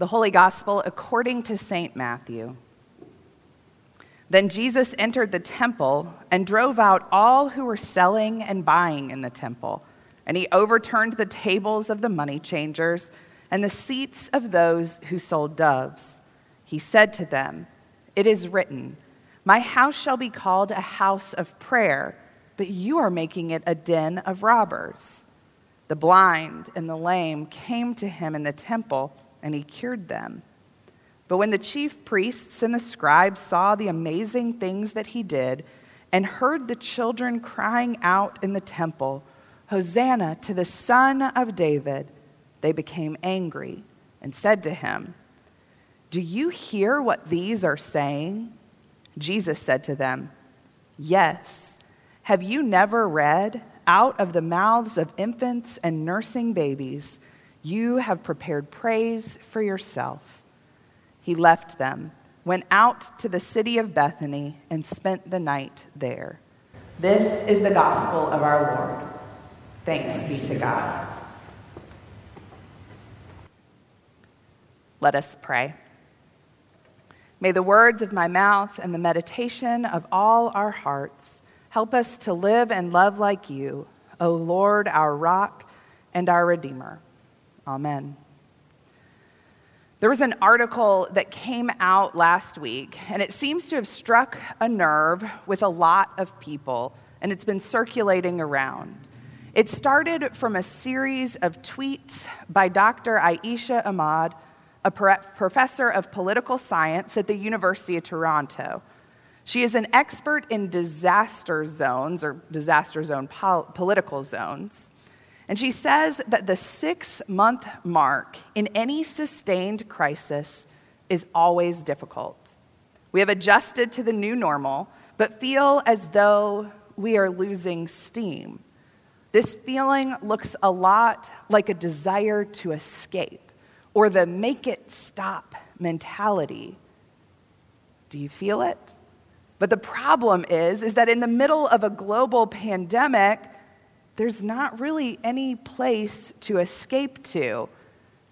The Holy Gospel according to St. Matthew. Then Jesus entered the temple and drove out all who were selling and buying in the temple. And he overturned the tables of the money changers and the seats of those who sold doves. He said to them, It is written, My house shall be called a house of prayer, but you are making it a den of robbers. The blind and the lame came to him in the temple and he cured them. But when the chief priests and the scribes saw the amazing things that he did and heard the children crying out in the temple, Hosanna to the Son of David, they became angry and said to him, Do you hear what these are saying? Jesus said to them, Yes. Have you never read, Out of the mouths of infants and nursing babies, you have prepared praise for yourself. He left them, went out to the city of Bethany, and spent the night there. This is the gospel of our Lord. Thanks be to God. Let us pray. May the words of my mouth and the meditation of all our hearts help us to live and love like you, O Lord, our rock and our Redeemer. Amen. There was an article that came out last week, and it seems to have struck a nerve with a lot of people, and it's been circulating around. It started from a series of tweets by Dr. Aisha Ahmad, a professor of political science at the University of Toronto. She is an expert in disaster zones or disaster zone pol- political zones. And she says that the six month mark in any sustained crisis is always difficult. We have adjusted to the new normal, but feel as though we are losing steam. This feeling looks a lot like a desire to escape or the make it stop mentality. Do you feel it? But the problem is is that in the middle of a global pandemic, there's not really any place to escape to.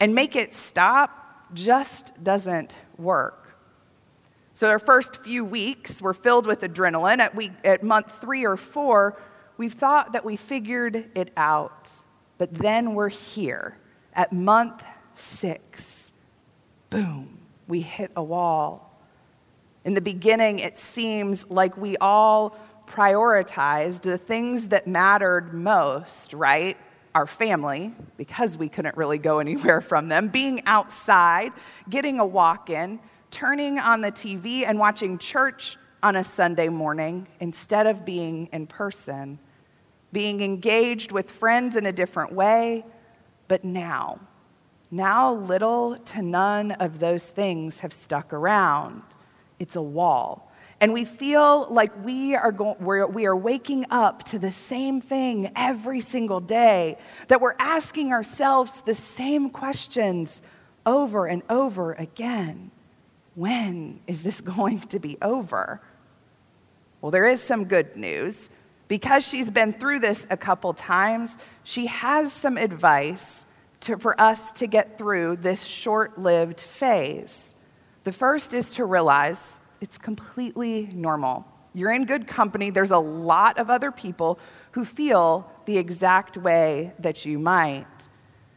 And make it stop just doesn't work. So, our first few weeks were filled with adrenaline. At, week, at month three or four, we thought that we figured it out. But then we're here at month six. Boom, we hit a wall. In the beginning, it seems like we all prioritized the things that mattered most, right? Our family, because we couldn't really go anywhere from them, being outside, getting a walk in, turning on the TV and watching church on a Sunday morning instead of being in person, being engaged with friends in a different way. But now, now little to none of those things have stuck around. It's a wall and we feel like we are, go- we're, we are waking up to the same thing every single day, that we're asking ourselves the same questions over and over again. When is this going to be over? Well, there is some good news. Because she's been through this a couple times, she has some advice to, for us to get through this short lived phase. The first is to realize it's completely normal. You're in good company. There's a lot of other people who feel the exact way that you might.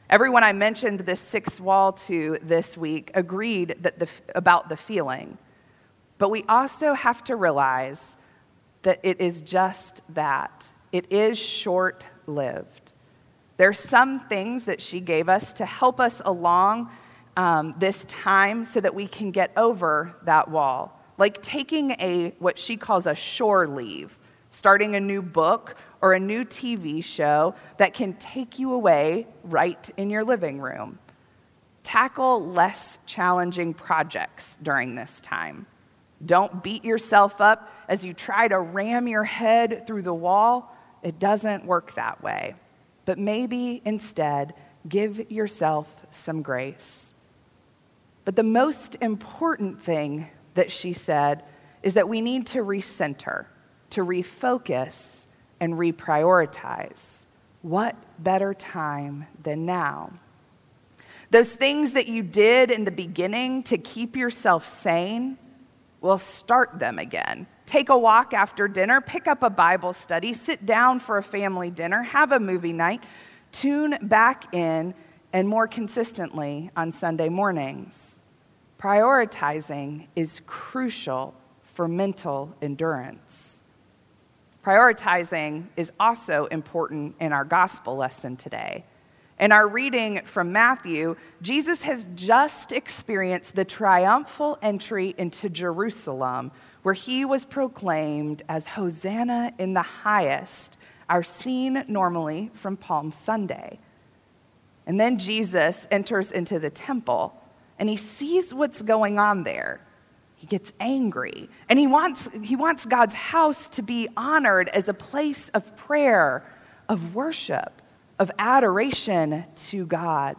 Everyone I mentioned this six wall to this week agreed that the, about the feeling. But we also have to realize that it is just that. It is short lived. There's some things that she gave us to help us along um, this time so that we can get over that wall like taking a what she calls a shore leave, starting a new book or a new TV show that can take you away right in your living room. Tackle less challenging projects during this time. Don't beat yourself up as you try to ram your head through the wall. It doesn't work that way. But maybe instead, give yourself some grace. But the most important thing that she said is that we need to recenter, to refocus, and reprioritize. What better time than now? Those things that you did in the beginning to keep yourself sane, well, start them again. Take a walk after dinner, pick up a Bible study, sit down for a family dinner, have a movie night, tune back in, and more consistently on Sunday mornings. Prioritizing is crucial for mental endurance. Prioritizing is also important in our gospel lesson today. In our reading from Matthew, Jesus has just experienced the triumphal entry into Jerusalem, where he was proclaimed as Hosanna in the highest, our scene normally from Palm Sunday. And then Jesus enters into the temple and he sees what's going on there. He gets angry and he wants, he wants God's house to be honored as a place of prayer, of worship of adoration to God,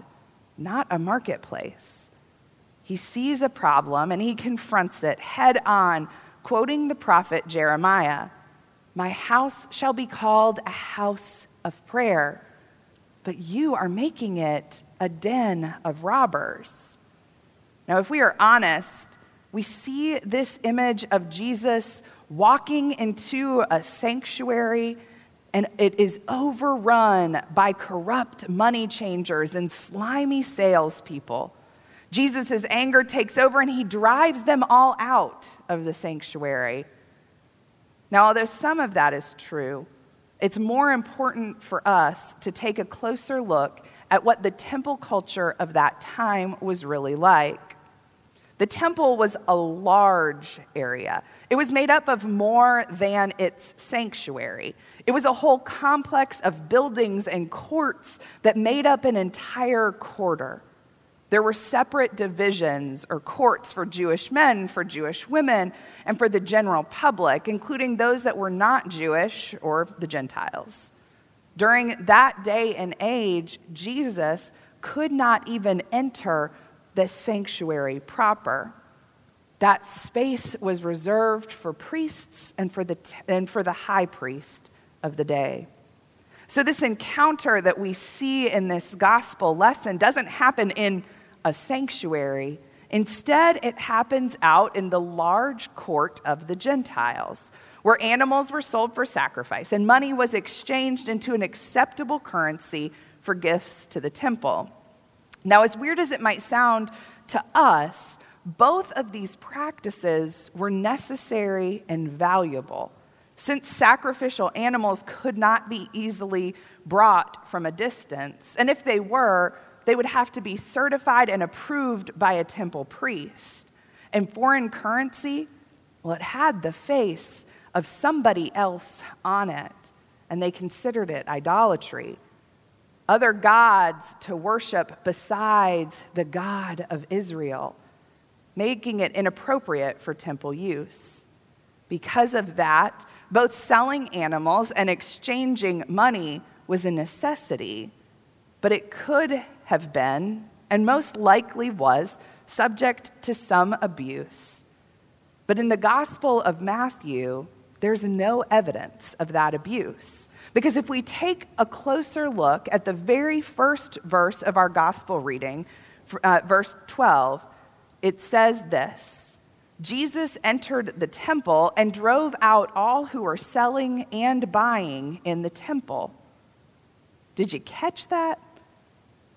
not a marketplace. He sees a problem and he confronts it head on, quoting the prophet Jeremiah My house shall be called a house of prayer, but you are making it a den of robbers. Now, if we are honest, we see this image of Jesus walking into a sanctuary and it is overrun by corrupt money changers and slimy salespeople. Jesus' anger takes over and he drives them all out of the sanctuary. Now, although some of that is true, it's more important for us to take a closer look at what the temple culture of that time was really like. The temple was a large area. It was made up of more than its sanctuary. It was a whole complex of buildings and courts that made up an entire quarter. There were separate divisions or courts for Jewish men, for Jewish women, and for the general public, including those that were not Jewish or the Gentiles. During that day and age, Jesus could not even enter the sanctuary proper. That space was reserved for priests and for the, and for the high priest of the day. So, this encounter that we see in this gospel lesson doesn't happen in a sanctuary. Instead, it happens out in the large court of the Gentiles, where animals were sold for sacrifice and money was exchanged into an acceptable currency for gifts to the temple. Now, as weird as it might sound to us, both of these practices were necessary and valuable. Since sacrificial animals could not be easily brought from a distance, and if they were, they would have to be certified and approved by a temple priest. And foreign currency, well, it had the face of somebody else on it, and they considered it idolatry other gods to worship besides the God of Israel, making it inappropriate for temple use. Because of that, both selling animals and exchanging money was a necessity, but it could have been, and most likely was, subject to some abuse. But in the Gospel of Matthew, there's no evidence of that abuse. Because if we take a closer look at the very first verse of our gospel reading, uh, verse 12, it says this Jesus entered the temple and drove out all who were selling and buying in the temple. Did you catch that?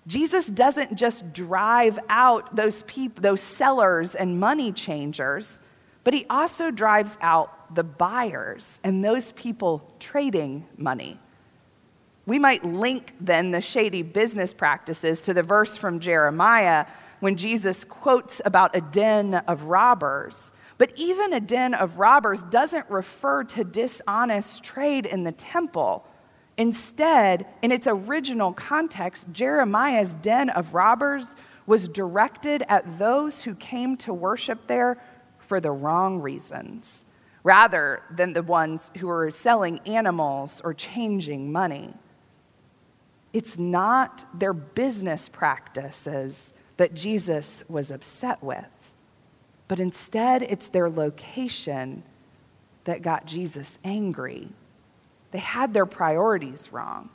Jesus doesn't just drive out those people, those sellers and money changers, but he also drives out the buyers and those people trading money. We might link then the shady business practices to the verse from Jeremiah when Jesus quotes about a den of robbers. But even a den of robbers doesn't refer to dishonest trade in the temple. Instead, in its original context, Jeremiah's den of robbers was directed at those who came to worship there for the wrong reasons rather than the ones who are selling animals or changing money. It's not their business practices that Jesus was upset with, but instead it's their location that got Jesus angry. They had their priorities wrong.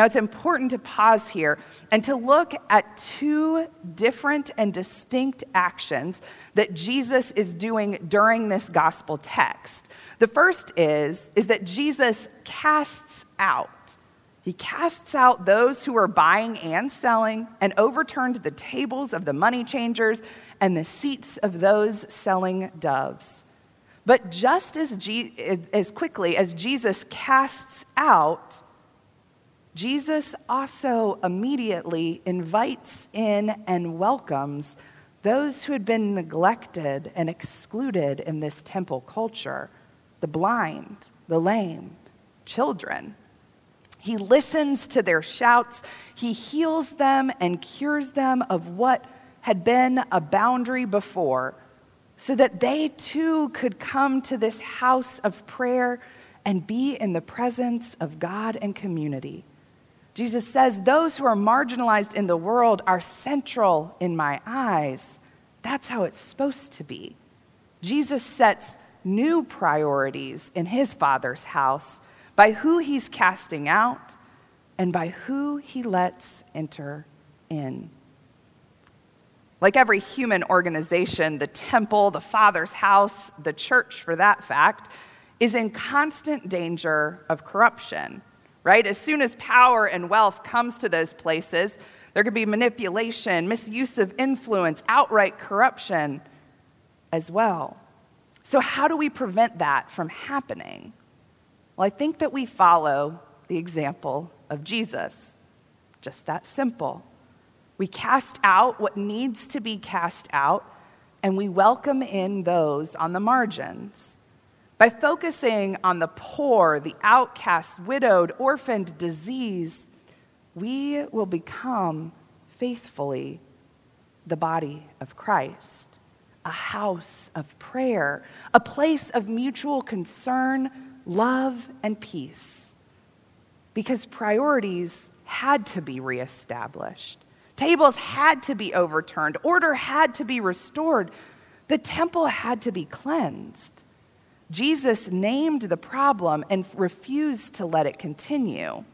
Now, it's important to pause here and to look at two different and distinct actions that Jesus is doing during this gospel text. The first is, is that Jesus casts out. He casts out those who are buying and selling and overturned the tables of the money changers and the seats of those selling doves. But just as, as quickly as Jesus casts out, Jesus also immediately invites in and welcomes those who had been neglected and excluded in this temple culture the blind, the lame, children. He listens to their shouts, he heals them and cures them of what had been a boundary before, so that they too could come to this house of prayer and be in the presence of God and community. Jesus says, Those who are marginalized in the world are central in my eyes. That's how it's supposed to be. Jesus sets new priorities in his Father's house by who he's casting out and by who he lets enter in. Like every human organization, the temple, the Father's house, the church, for that fact, is in constant danger of corruption, right? As soon as power and wealth comes to those places, there could be manipulation, misuse of influence, outright corruption as well. So, how do we prevent that from happening? Well, I think that we follow the example of Jesus. Just that simple. We cast out what needs to be cast out, and we welcome in those on the margins. By focusing on the poor, the outcast, widowed, orphaned, diseased, we will become faithfully the body of Christ, a house of prayer, a place of mutual concern love, and peace. Because priorities had to be reestablished, tables had to be overturned, order had to be restored, the temple had to be cleansed. Jesus named the problem and refused to let it continue.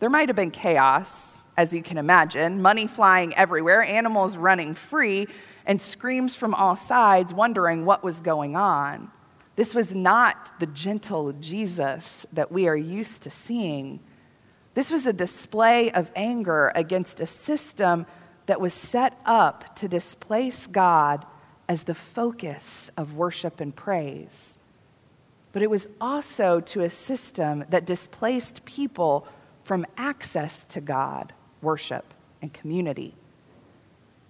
There might have been chaos, as you can imagine, money flying everywhere, animals running free, and screams from all sides, wondering what was going on. This was not the gentle Jesus that we are used to seeing. This was a display of anger against a system that was set up to displace God as the focus of worship and praise. But it was also to a system that displaced people from access to God, worship, and community.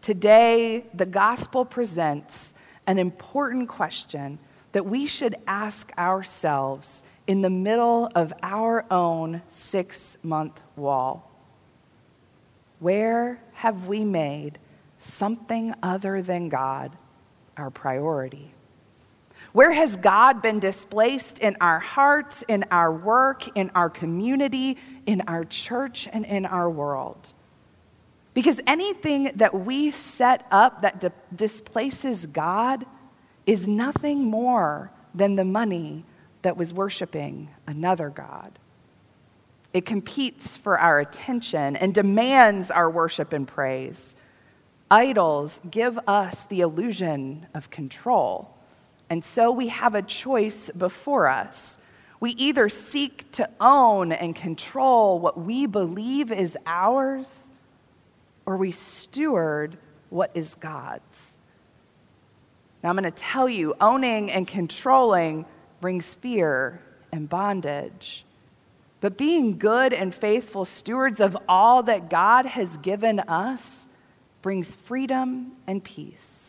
Today, the gospel presents an important question that we should ask ourselves in the middle of our own six month wall Where have we made something other than God our priority? Where has God been displaced in our hearts, in our work, in our community, in our church, and in our world? Because anything that we set up that di- displaces God is nothing more than the money that was worshiping another God. It competes for our attention and demands our worship and praise. Idols give us the illusion of control. And so we have a choice before us. We either seek to own and control what we believe is ours, or we steward what is God's. Now, I'm going to tell you owning and controlling brings fear and bondage. But being good and faithful stewards of all that God has given us brings freedom and peace.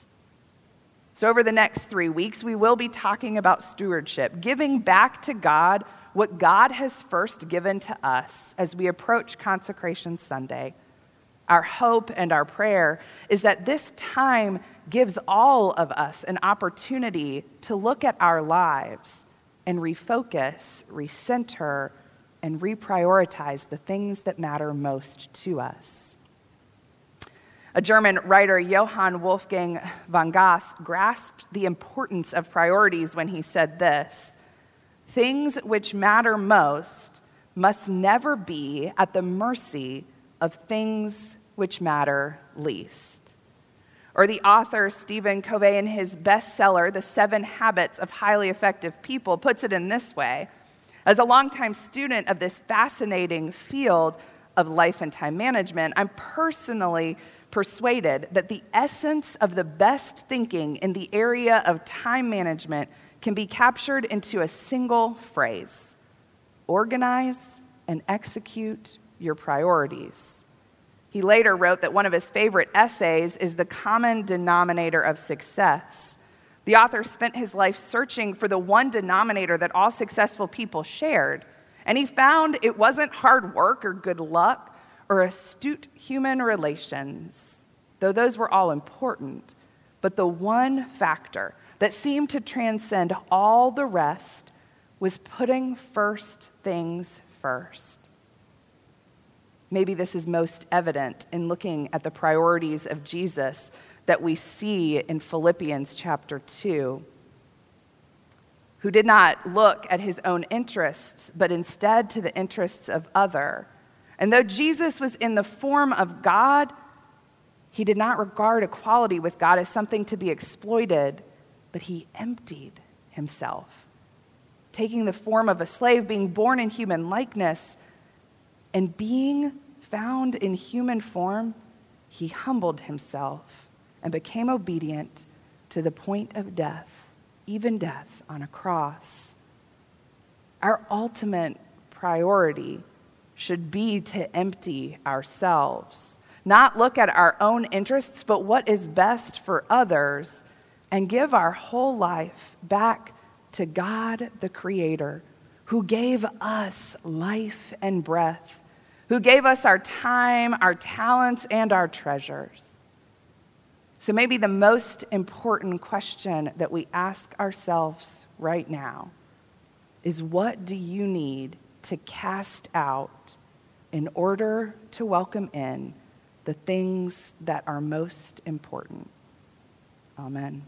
So, over the next three weeks, we will be talking about stewardship, giving back to God what God has first given to us as we approach Consecration Sunday. Our hope and our prayer is that this time gives all of us an opportunity to look at our lives and refocus, recenter, and reprioritize the things that matter most to us. A German writer, Johann Wolfgang von Goethe, grasped the importance of priorities when he said this Things which matter most must never be at the mercy of things which matter least. Or the author Stephen Covey, in his bestseller, The Seven Habits of Highly Effective People, puts it in this way As a longtime student of this fascinating field of life and time management, I'm personally persuaded that the essence of the best thinking in the area of time management can be captured into a single phrase organize and execute your priorities. He later wrote that one of his favorite essays is The Common Denominator of Success. The author spent his life searching for the one denominator that all successful people shared, and he found it wasn't hard work or good luck or astute human relations, though those were all important. But the one factor that seemed to transcend all the rest was putting first things first. Maybe this is most evident in looking at the priorities of Jesus that we see in Philippians chapter 2, who did not look at his own interests, but instead to the interests of other. And though Jesus was in the form of God, he did not regard equality with God as something to be exploited, but he emptied himself, taking the form of a slave, being born in human likeness and being found in human form, he humbled himself and became obedient to the point of death, even death on a cross. Our ultimate priority should be to empty ourselves, not look at our own interests, but what is best for others, and give our whole life back to God the Creator, who gave us life and breath who gave us our time, our talents, and our treasures. So, maybe the most important question that we ask ourselves right now is what do you need to cast out in order to welcome in the things that are most important? Amen.